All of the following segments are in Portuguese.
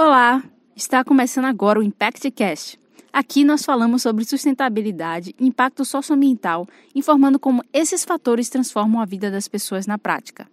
Olá! Está começando agora o ImpactCast. Aqui nós falamos sobre sustentabilidade e impacto socioambiental, informando como esses fatores transformam a vida das pessoas na prática.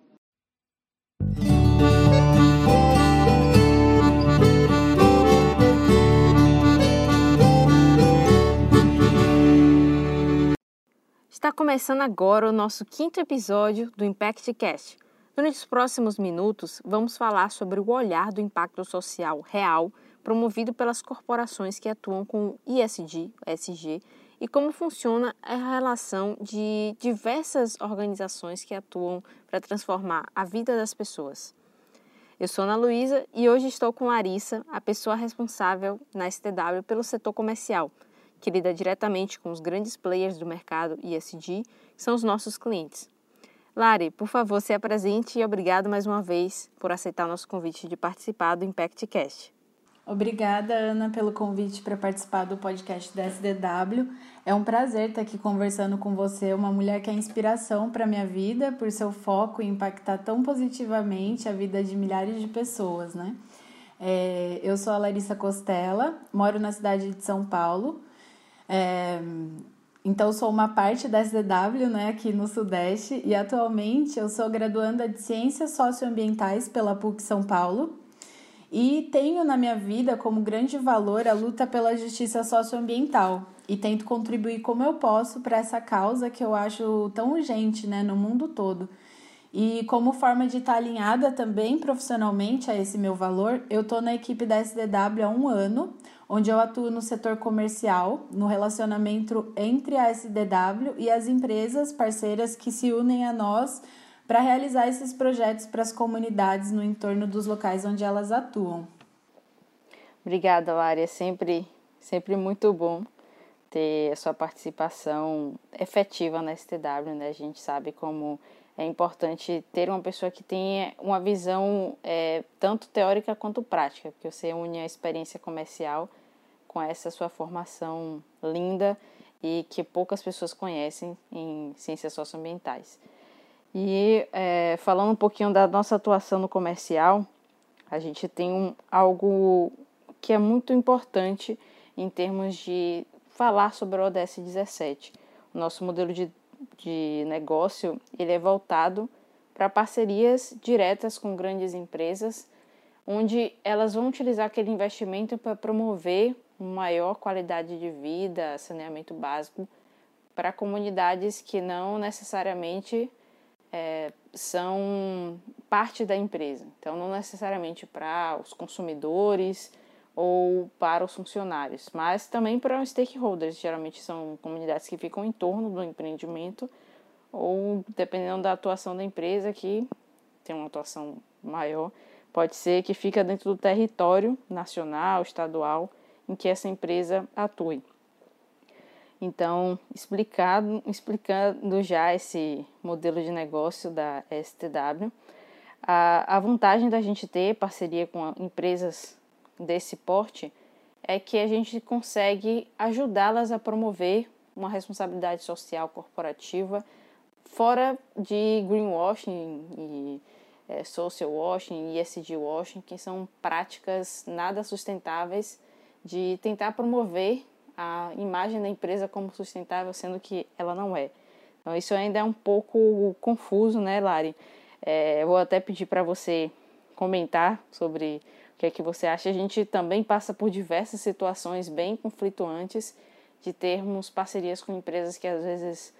Está começando agora o nosso quinto episódio do ImpactCast. Durante os próximos minutos, vamos falar sobre o olhar do impacto social real promovido pelas corporações que atuam com ISD, SG, e como funciona a relação de diversas organizações que atuam para transformar a vida das pessoas. Eu sou Ana Luísa e hoje estou com Larissa, a pessoa responsável na STW pelo setor comercial que lida diretamente com os grandes players do mercado ESG, que são os nossos clientes. Lari, por favor, se apresente e obrigado mais uma vez por aceitar nosso convite de participar do ImpactCast. Obrigada, Ana, pelo convite para participar do podcast da SDW. É um prazer estar aqui conversando com você, uma mulher que é inspiração para minha vida, por seu foco em impactar tão positivamente a vida de milhares de pessoas, né? É, eu sou a Larissa Costela, moro na cidade de São Paulo, é, então, sou uma parte da SDW né, aqui no Sudeste. E atualmente eu sou graduanda de Ciências Socioambientais pela PUC São Paulo. E tenho na minha vida como grande valor a luta pela justiça socioambiental. E tento contribuir como eu posso para essa causa que eu acho tão urgente né, no mundo todo. E como forma de estar alinhada também profissionalmente a esse meu valor, eu estou na equipe da SDW há um ano, onde eu atuo no setor comercial, no relacionamento entre a SDW e as empresas parceiras que se unem a nós para realizar esses projetos para as comunidades no entorno dos locais onde elas atuam. Obrigada, Lari. É sempre, sempre muito bom ter a sua participação efetiva na STW. Né? A gente sabe como é importante ter uma pessoa que tenha uma visão é, tanto teórica quanto prática, porque você une a experiência comercial com essa sua formação linda e que poucas pessoas conhecem em ciências socioambientais. E é, falando um pouquinho da nossa atuação no comercial, a gente tem um, algo que é muito importante em termos de falar sobre o ODS 17. O nosso modelo de de negócio ele é voltado para parcerias diretas com grandes empresas, onde elas vão utilizar aquele investimento para promover uma maior qualidade de vida, saneamento básico para comunidades que não necessariamente é, são parte da empresa. Então, não necessariamente para os consumidores ou para os funcionários, mas também para os stakeholders, geralmente são comunidades que ficam em torno do empreendimento ou dependendo da atuação da empresa que tem uma atuação maior, pode ser que fica dentro do território nacional, estadual em que essa empresa atue. Então, explicado, explicando já esse modelo de negócio da STW, a, a vantagem da gente ter parceria com empresas desse porte é que a gente consegue ajudá-las a promover uma responsabilidade social corporativa fora de greenwashing e é, social washing e ESG washing, que são práticas nada sustentáveis de tentar promover a imagem da empresa como sustentável, sendo que ela não é. Então isso ainda é um pouco confuso, né, Lari? É, eu vou até pedir para você comentar sobre o que é que você acha? A gente também passa por diversas situações bem conflituantes de termos parcerias com empresas que às vezes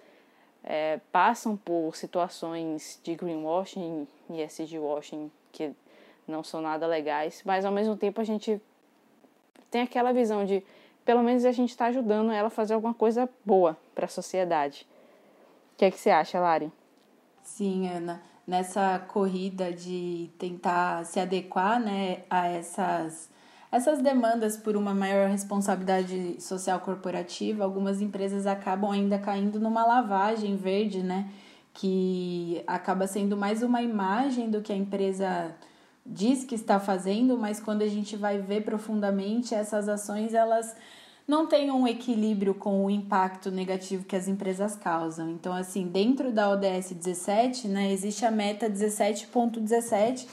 é, passam por situações de greenwashing e SG washing que não são nada legais, mas ao mesmo tempo a gente tem aquela visão de pelo menos a gente está ajudando ela a fazer alguma coisa boa para a sociedade. O que é que você acha, Lari? Sim, Ana nessa corrida de tentar se adequar né, a essas, essas demandas por uma maior responsabilidade social corporativa, algumas empresas acabam ainda caindo numa lavagem verde, né? Que acaba sendo mais uma imagem do que a empresa diz que está fazendo, mas quando a gente vai ver profundamente essas ações, elas não tem um equilíbrio com o impacto negativo que as empresas causam. Então, assim, dentro da ODS 17, né, existe a meta 17.17,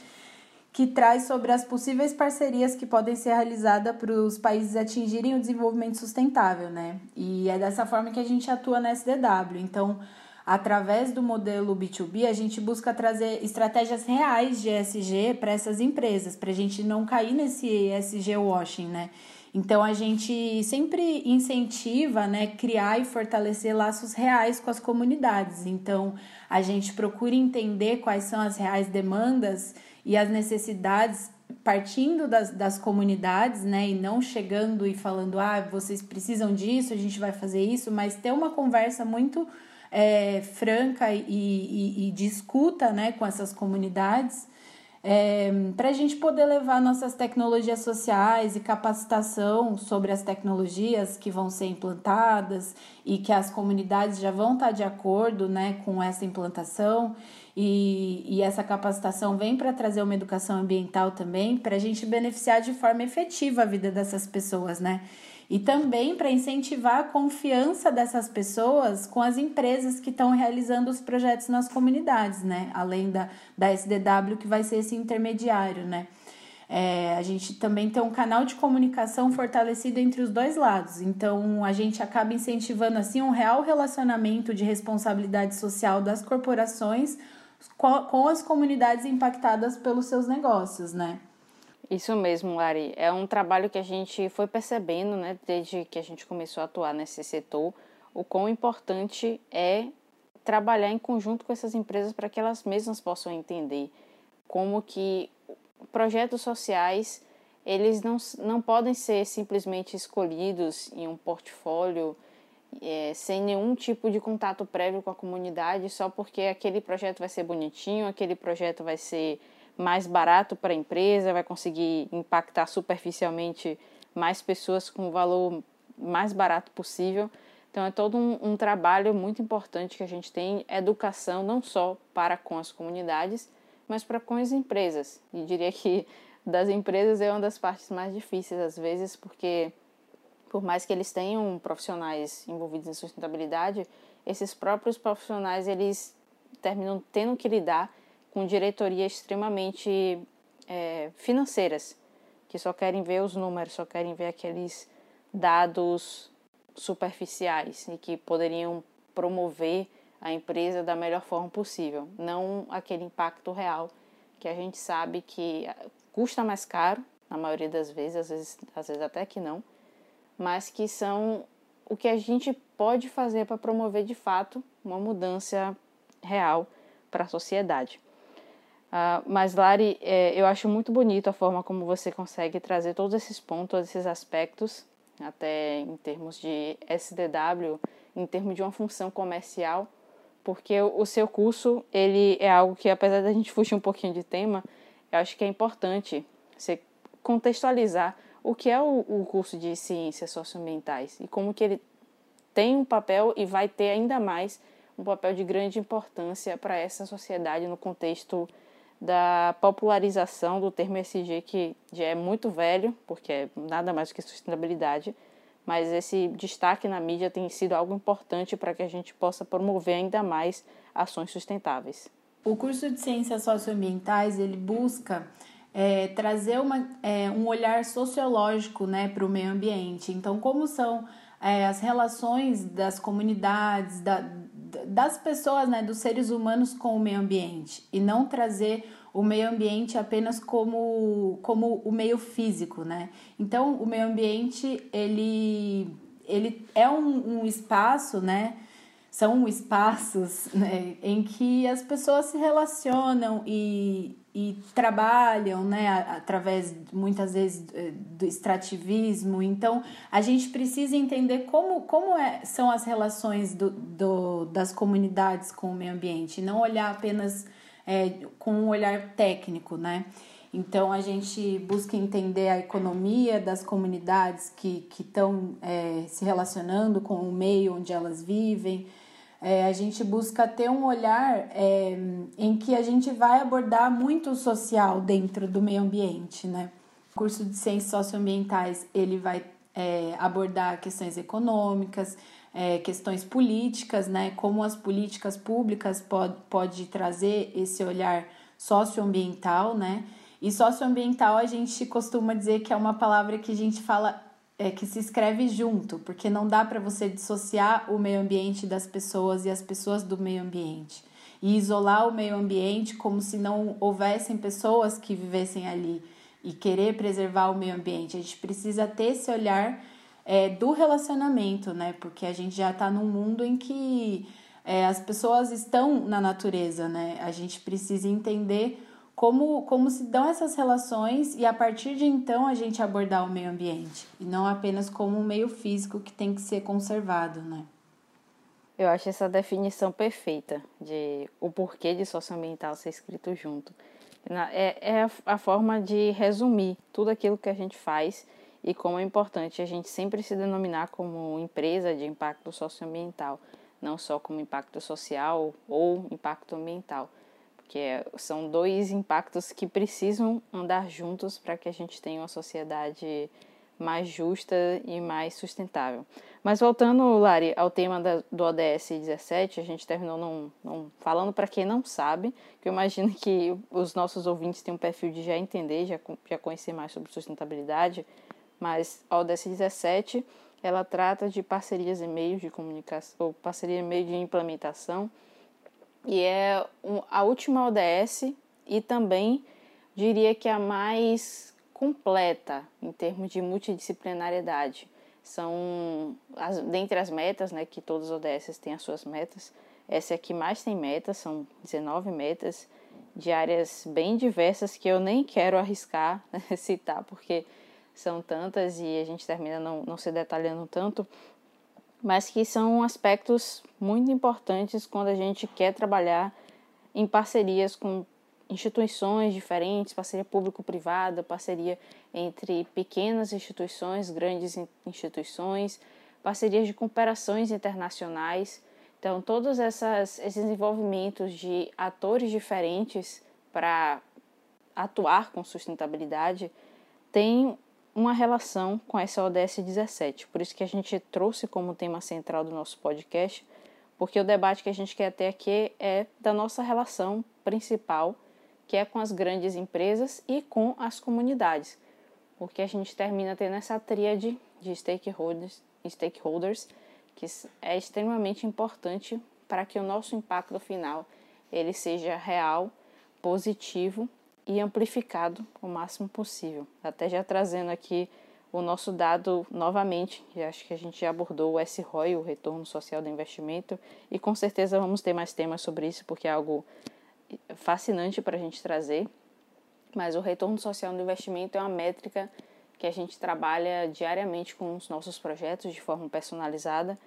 que traz sobre as possíveis parcerias que podem ser realizadas para os países atingirem o desenvolvimento sustentável, né? E é dessa forma que a gente atua na SDW. Então, através do modelo B2B, a gente busca trazer estratégias reais de ESG para essas empresas, para a gente não cair nesse ESG washing, né? Então a gente sempre incentiva, né, criar e fortalecer laços reais com as comunidades. Então a gente procura entender quais são as reais demandas e as necessidades partindo das, das comunidades, né, e não chegando e falando, ah, vocês precisam disso, a gente vai fazer isso, mas ter uma conversa muito é, franca e, e, e de escuta, né, com essas comunidades, é, para a gente poder levar nossas tecnologias sociais e capacitação sobre as tecnologias que vão ser implantadas e que as comunidades já vão estar de acordo né, com essa implantação e, e essa capacitação vem para trazer uma educação ambiental também, para a gente beneficiar de forma efetiva a vida dessas pessoas, né? E também para incentivar a confiança dessas pessoas com as empresas que estão realizando os projetos nas comunidades, né? Além da, da SDW, que vai ser esse intermediário, né? É, a gente também tem um canal de comunicação fortalecido entre os dois lados. Então, a gente acaba incentivando assim um real relacionamento de responsabilidade social das corporações com as comunidades impactadas pelos seus negócios, né? Isso mesmo, Lari. É um trabalho que a gente foi percebendo, né, desde que a gente começou a atuar nesse setor, o quão importante é trabalhar em conjunto com essas empresas para que elas mesmas possam entender como que projetos sociais eles não, não podem ser simplesmente escolhidos em um portfólio é, sem nenhum tipo de contato prévio com a comunidade, só porque aquele projeto vai ser bonitinho, aquele projeto vai ser mais barato para a empresa, vai conseguir impactar superficialmente mais pessoas com o valor mais barato possível. Então é todo um, um, trabalho muito importante que a gente tem, educação não só para com as comunidades, mas para com as empresas. E diria que das empresas é uma das partes mais difíceis às vezes, porque por mais que eles tenham profissionais envolvidos em sustentabilidade, esses próprios profissionais eles terminam tendo que lidar com diretorias extremamente é, financeiras, que só querem ver os números, só querem ver aqueles dados superficiais e que poderiam promover a empresa da melhor forma possível, não aquele impacto real que a gente sabe que custa mais caro na maioria das vezes, às vezes, às vezes até que não, mas que são o que a gente pode fazer para promover de fato uma mudança real para a sociedade. Uh, mas, Lari, é, eu acho muito bonito a forma como você consegue trazer todos esses pontos, esses aspectos, até em termos de SDW, em termos de uma função comercial, porque o seu curso ele é algo que, apesar da gente fugir um pouquinho de tema, eu acho que é importante você contextualizar o que é o, o curso de ciências socioambientais e como que ele tem um papel e vai ter ainda mais um papel de grande importância para essa sociedade no contexto da popularização do termo SG, que já é muito velho, porque é nada mais do que sustentabilidade, mas esse destaque na mídia tem sido algo importante para que a gente possa promover ainda mais ações sustentáveis. O curso de Ciências Socioambientais, ele busca é, trazer uma, é, um olhar sociológico né, para o meio ambiente. Então, como são é, as relações das comunidades, da, das pessoas, né, dos seres humanos com o meio ambiente, e não trazer o meio ambiente apenas como, como o meio físico, né? Então, o meio ambiente, ele, ele é um, um espaço, né? São espaços né, em que as pessoas se relacionam e, e trabalham, né, através muitas vezes eh, do extrativismo. Então, a gente precisa entender como, como é, são as relações do, do, das comunidades com o meio ambiente, não olhar apenas é, com um olhar técnico, né? Então, a gente busca entender a economia das comunidades que estão é, se relacionando com o meio onde elas vivem, é, a gente busca ter um olhar é, em que a gente vai abordar muito o social dentro do meio ambiente, né? O curso de Ciências Socioambientais, ele vai é, abordar questões econômicas, é, questões políticas, né? Como as políticas públicas pode, pode trazer esse olhar socioambiental, né? E socioambiental a gente costuma dizer que é uma palavra que a gente fala é, que se escreve junto, porque não dá para você dissociar o meio ambiente das pessoas e as pessoas do meio ambiente. E isolar o meio ambiente como se não houvessem pessoas que vivessem ali e querer preservar o meio ambiente. A gente precisa ter esse olhar é, do relacionamento, né? Porque a gente já está num mundo em que é, as pessoas estão na natureza, né? A gente precisa entender como, como se dão essas relações e a partir de então a gente abordar o meio ambiente e não apenas como um meio físico que tem que ser conservado, né? Eu acho essa definição perfeita de o porquê de socioambiental ser escrito junto. É, é a forma de resumir tudo aquilo que a gente faz e como é importante a gente sempre se denominar como empresa de impacto socioambiental, não só como impacto social ou impacto ambiental que é, são dois impactos que precisam andar juntos para que a gente tenha uma sociedade mais justa e mais sustentável. Mas voltando, Lari, ao tema da, do ODS 17, a gente terminou num, num, falando para quem não sabe, que eu imagino que os nossos ouvintes têm um perfil de já entender, já, já conhecer mais sobre sustentabilidade, mas a ODS 17 ela trata de parcerias e meios de comunicação, ou parceria e meio de implementação e é a última ODS e também diria que a mais completa em termos de multidisciplinariedade. São, as, dentre as metas, né, que todas as ODS têm as suas metas, essa é que mais tem metas, são 19 metas de áreas bem diversas que eu nem quero arriscar citar, porque são tantas e a gente termina não, não se detalhando tanto, mas que são aspectos muito importantes quando a gente quer trabalhar em parcerias com instituições diferentes, parceria público-privada, parceria entre pequenas instituições, grandes instituições, parcerias de cooperações internacionais. Então, todos essas, esses envolvimentos de atores diferentes para atuar com sustentabilidade têm uma relação com essa ODS 17. Por isso que a gente trouxe como tema central do nosso podcast, porque o debate que a gente quer ter aqui é da nossa relação principal, que é com as grandes empresas e com as comunidades. Porque a gente termina tendo essa tríade de stakeholders, stakeholders que é extremamente importante para que o nosso impacto final ele seja real, positivo e amplificado o máximo possível. Até já trazendo aqui o nosso dado novamente, e acho que a gente já abordou o S-ROI, o Retorno Social do Investimento, e com certeza vamos ter mais temas sobre isso, porque é algo fascinante para a gente trazer. Mas o Retorno Social do Investimento é uma métrica que a gente trabalha diariamente com os nossos projetos de forma personalizada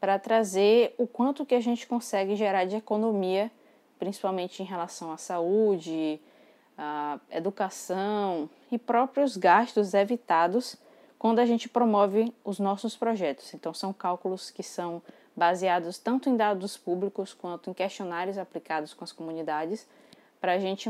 para trazer o quanto que a gente consegue gerar de economia, principalmente em relação à saúde, a educação e próprios gastos evitados quando a gente promove os nossos projetos. Então, são cálculos que são baseados tanto em dados públicos quanto em questionários aplicados com as comunidades, para a gente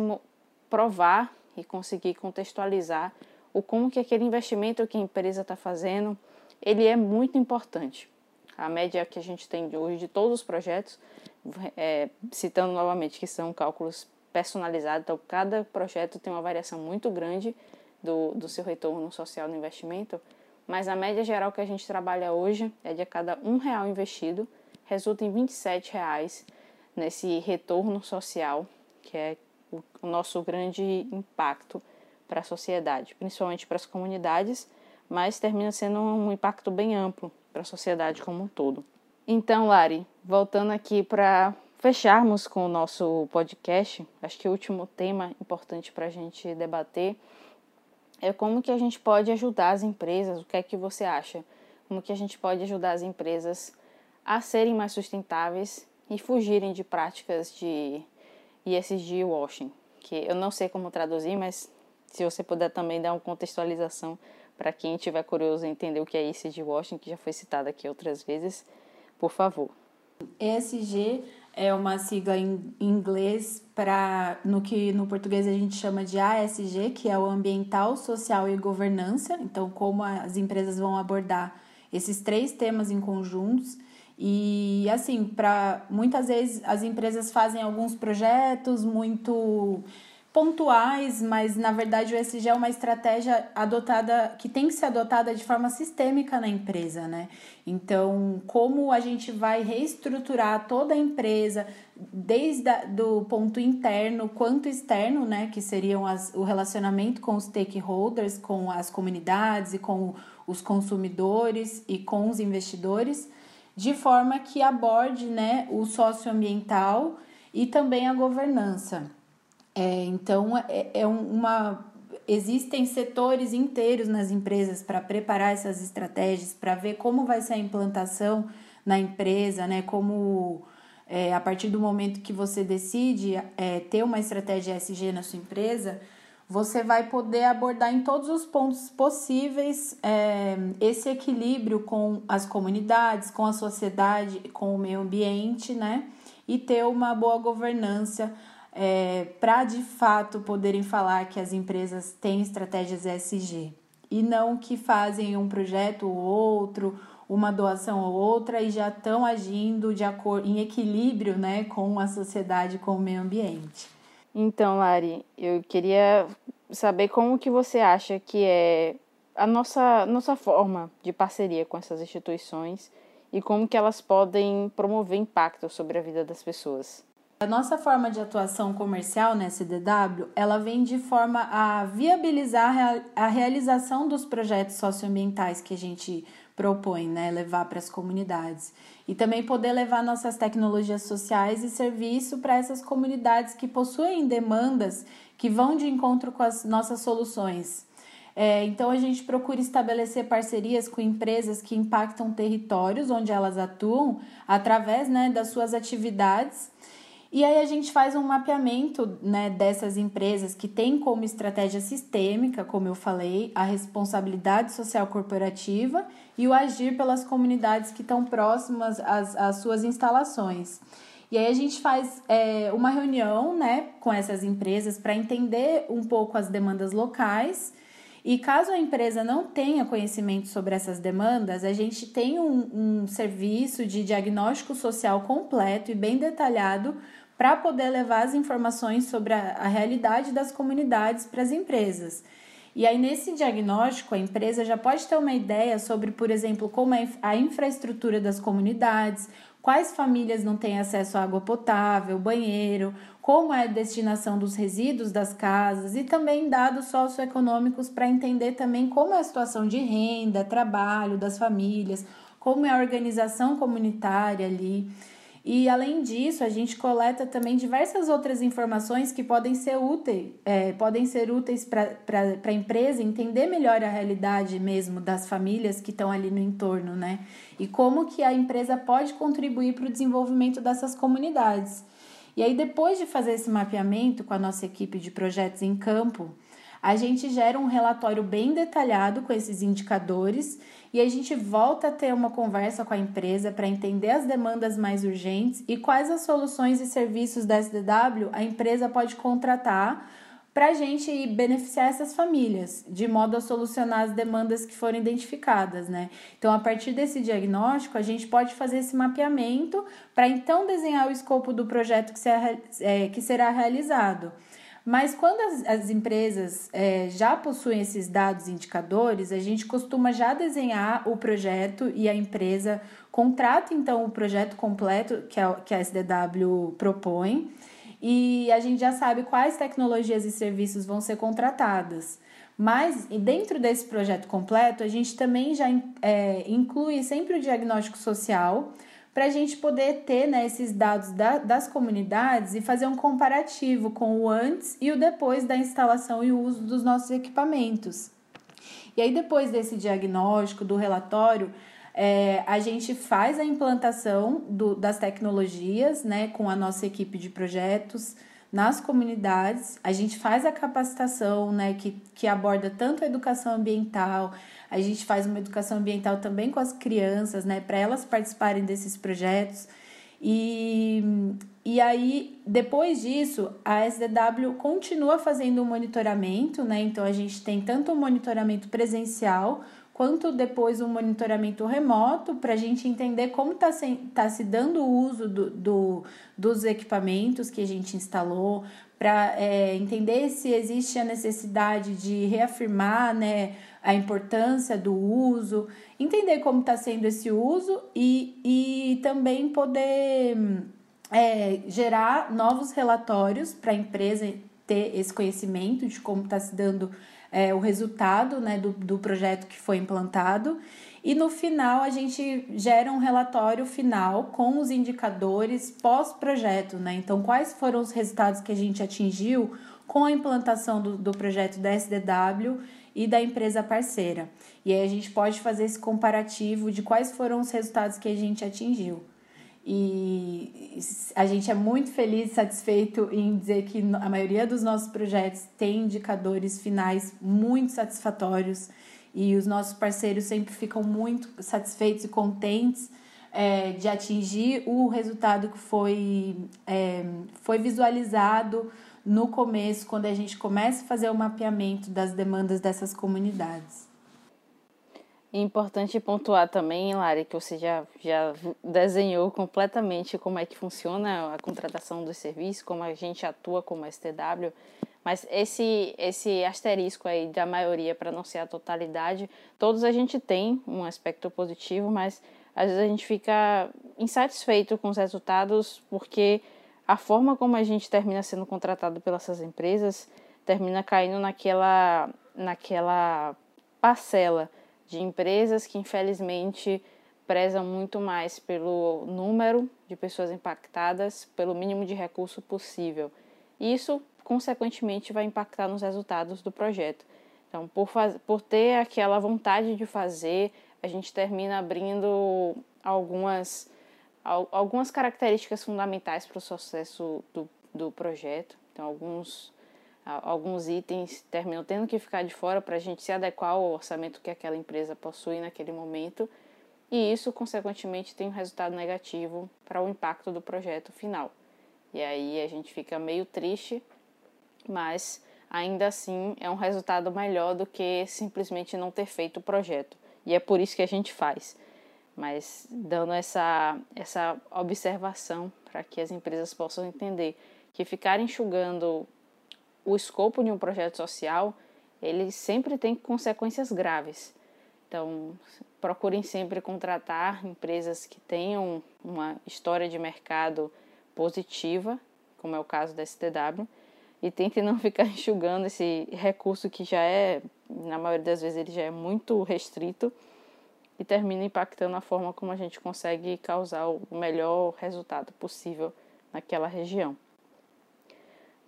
provar e conseguir contextualizar o como que aquele investimento que a empresa está fazendo, ele é muito importante. A média que a gente tem hoje de todos os projetos, é, citando novamente que são cálculos personalizado. Então, cada projeto tem uma variação muito grande do, do seu retorno social no investimento, mas a média geral que a gente trabalha hoje é de a cada um real investido, resulta em 27 reais nesse retorno social, que é o, o nosso grande impacto para a sociedade, principalmente para as comunidades, mas termina sendo um impacto bem amplo para a sociedade como um todo. Então, Lari, voltando aqui para fecharmos com o nosso podcast, acho que o último tema importante para a gente debater é como que a gente pode ajudar as empresas, o que é que você acha? Como que a gente pode ajudar as empresas a serem mais sustentáveis e fugirem de práticas de ESG washing, que eu não sei como traduzir, mas se você puder também dar uma contextualização para quem tiver curioso em entender o que é ESG washing, que já foi citado aqui outras vezes, por favor. ESG é uma sigla em inglês para no que no português a gente chama de ASG, que é o ambiental, social e governança. Então, como as empresas vão abordar esses três temas em conjuntos. E assim, para muitas vezes as empresas fazem alguns projetos muito pontuais, mas na verdade o ESG é uma estratégia adotada que tem que ser adotada de forma sistêmica na empresa, né? Então, como a gente vai reestruturar toda a empresa, desde o do ponto interno quanto externo, né? Que seriam as, o relacionamento com os stakeholders, com as comunidades e com os consumidores e com os investidores, de forma que aborde né, o socioambiental e também a governança. É, então, é, é uma. Existem setores inteiros nas empresas para preparar essas estratégias, para ver como vai ser a implantação na empresa, né? Como é, a partir do momento que você decide é, ter uma estratégia SG na sua empresa, você vai poder abordar em todos os pontos possíveis é, esse equilíbrio com as comunidades, com a sociedade, com o meio ambiente, né? E ter uma boa governança é, para de fato poderem falar que as empresas têm estratégias ESG e não que fazem um projeto ou outro, uma doação ou outra e já estão agindo de acordo em equilíbrio, né, com a sociedade, com o meio ambiente. Então, Lari, eu queria saber como que você acha que é a nossa nossa forma de parceria com essas instituições e como que elas podem promover impacto sobre a vida das pessoas. A nossa forma de atuação comercial na SDW, ela vem de forma a viabilizar a realização dos projetos socioambientais que a gente propõe, né, levar para as comunidades. E também poder levar nossas tecnologias sociais e serviço para essas comunidades que possuem demandas que vão de encontro com as nossas soluções. É, então a gente procura estabelecer parcerias com empresas que impactam territórios onde elas atuam através né, das suas atividades e aí a gente faz um mapeamento né, dessas empresas que têm como estratégia sistêmica, como eu falei, a responsabilidade social corporativa e o agir pelas comunidades que estão próximas às, às suas instalações. E aí a gente faz é, uma reunião né, com essas empresas para entender um pouco as demandas locais. E caso a empresa não tenha conhecimento sobre essas demandas, a gente tem um, um serviço de diagnóstico social completo e bem detalhado para poder levar as informações sobre a, a realidade das comunidades para as empresas. E aí, nesse diagnóstico, a empresa já pode ter uma ideia sobre, por exemplo, como é a infraestrutura das comunidades, quais famílias não têm acesso à água potável, banheiro, como é a destinação dos resíduos das casas e também dados socioeconômicos para entender também como é a situação de renda, trabalho das famílias, como é a organização comunitária ali. E além disso, a gente coleta também diversas outras informações que podem ser úteis, é, podem ser úteis para a empresa entender melhor a realidade mesmo das famílias que estão ali no entorno, né? E como que a empresa pode contribuir para o desenvolvimento dessas comunidades. E aí, depois de fazer esse mapeamento com a nossa equipe de projetos em campo, a gente gera um relatório bem detalhado com esses indicadores e a gente volta a ter uma conversa com a empresa para entender as demandas mais urgentes e quais as soluções e serviços da SDW a empresa pode contratar para a gente beneficiar essas famílias, de modo a solucionar as demandas que foram identificadas, né? Então, a partir desse diagnóstico, a gente pode fazer esse mapeamento para então desenhar o escopo do projeto que será, é, que será realizado. Mas quando as, as empresas é, já possuem esses dados indicadores, a gente costuma já desenhar o projeto e a empresa contrata então o projeto completo que a, que a SDW propõe e a gente já sabe quais tecnologias e serviços vão ser contratadas. Mas dentro desse projeto completo, a gente também já é, inclui sempre o diagnóstico social para a gente poder ter né, esses dados da, das comunidades e fazer um comparativo com o antes e o depois da instalação e uso dos nossos equipamentos. E aí, depois desse diagnóstico, do relatório, é, a gente faz a implantação do, das tecnologias né, com a nossa equipe de projetos nas comunidades, a gente faz a capacitação né, que, que aborda tanto a educação ambiental, a gente faz uma educação ambiental também com as crianças, né, para elas participarem desses projetos. E, e aí, depois disso, a SDW continua fazendo o monitoramento, né? Então a gente tem tanto o monitoramento presencial quanto depois um monitoramento remoto para a gente entender como está se, tá se dando o uso do, do, dos equipamentos que a gente instalou, para é, entender se existe a necessidade de reafirmar né, a importância do uso, entender como está sendo esse uso e, e também poder é, gerar novos relatórios para a empresa ter esse conhecimento de como está se dando é, o resultado né, do, do projeto que foi implantado. E no final a gente gera um relatório final com os indicadores pós-projeto, né? Então, quais foram os resultados que a gente atingiu com a implantação do, do projeto da SDW e da empresa parceira. E aí a gente pode fazer esse comparativo de quais foram os resultados que a gente atingiu. E a gente é muito feliz e satisfeito em dizer que a maioria dos nossos projetos tem indicadores finais muito satisfatórios e os nossos parceiros sempre ficam muito satisfeitos e contentes é, de atingir o resultado que foi, é, foi visualizado no começo, quando a gente começa a fazer o mapeamento das demandas dessas comunidades. É importante pontuar também, Lari, que você já, já desenhou completamente como é que funciona a contratação do serviço, como a gente atua como STW, mas esse, esse asterisco aí da maioria, para não ser a totalidade, todos a gente tem um aspecto positivo, mas às vezes a gente fica insatisfeito com os resultados porque a forma como a gente termina sendo contratado pelas empresas termina caindo naquela, naquela parcela de empresas que infelizmente prezam muito mais pelo número de pessoas impactadas, pelo mínimo de recurso possível. Isso, consequentemente, vai impactar nos resultados do projeto. Então, por, por ter aquela vontade de fazer, a gente termina abrindo algumas, algumas características fundamentais para o sucesso do, do projeto. Então, alguns alguns itens terminam tendo que ficar de fora para a gente se adequar ao orçamento que aquela empresa possui naquele momento, e isso, consequentemente, tem um resultado negativo para o impacto do projeto final. E aí a gente fica meio triste, mas ainda assim é um resultado melhor do que simplesmente não ter feito o projeto. E é por isso que a gente faz. Mas dando essa, essa observação para que as empresas possam entender que ficar enxugando o escopo de um projeto social, ele sempre tem consequências graves. Então, procurem sempre contratar empresas que tenham uma história de mercado positiva, como é o caso da STW, e tentem não ficar enxugando esse recurso que já é, na maioria das vezes, ele já é muito restrito e termina impactando a forma como a gente consegue causar o melhor resultado possível naquela região.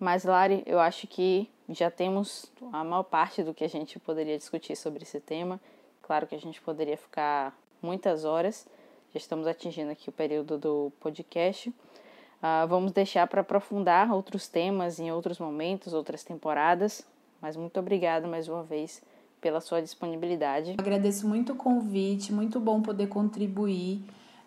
Mas, Lari, eu acho que já temos a maior parte do que a gente poderia discutir sobre esse tema. Claro que a gente poderia ficar muitas horas, já estamos atingindo aqui o período do podcast. Uh, vamos deixar para aprofundar outros temas em outros momentos, outras temporadas. Mas muito obrigada mais uma vez pela sua disponibilidade. Agradeço muito o convite, muito bom poder contribuir.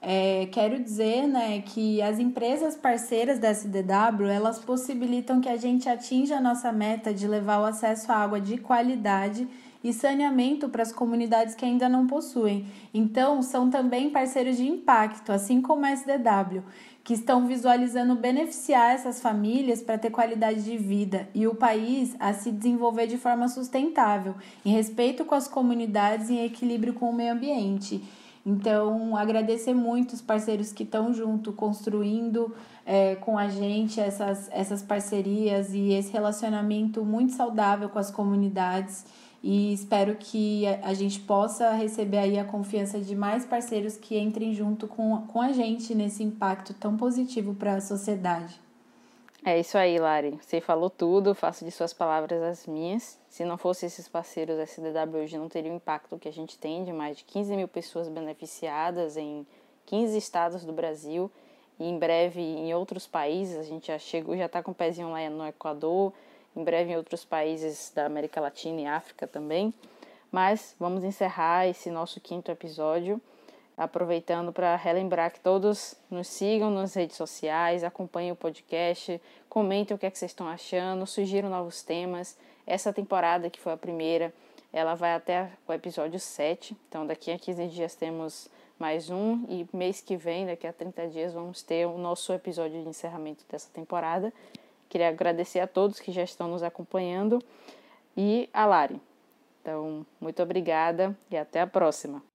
É, quero dizer né, que as empresas parceiras da SDW elas possibilitam que a gente atinja a nossa meta de levar o acesso à água de qualidade e saneamento para as comunidades que ainda não possuem. Então, são também parceiros de impacto, assim como a SDW, que estão visualizando beneficiar essas famílias para ter qualidade de vida e o país a se desenvolver de forma sustentável, em respeito com as comunidades e em equilíbrio com o meio ambiente. Então, agradecer muito os parceiros que estão junto, construindo é, com a gente essas, essas parcerias e esse relacionamento muito saudável com as comunidades. E espero que a gente possa receber aí a confiança de mais parceiros que entrem junto com, com a gente nesse impacto tão positivo para a sociedade. É isso aí, Lari. Você falou tudo, faço de suas palavras as minhas. Se não fossem esses parceiros, a SDW hoje não teria o impacto que a gente tem de mais de 15 mil pessoas beneficiadas em 15 estados do Brasil e em breve em outros países. A gente já chegou, já está com o pezinho lá no Equador, em breve em outros países da América Latina e África também. Mas vamos encerrar esse nosso quinto episódio aproveitando para relembrar que todos nos sigam nas redes sociais, acompanhem o podcast, comentem o que, é que vocês estão achando, sugiram novos temas. Essa temporada, que foi a primeira, ela vai até o episódio 7. Então, daqui a 15 dias temos mais um. E mês que vem, daqui a 30 dias, vamos ter o nosso episódio de encerramento dessa temporada. Queria agradecer a todos que já estão nos acompanhando e a Lari. Então, muito obrigada e até a próxima.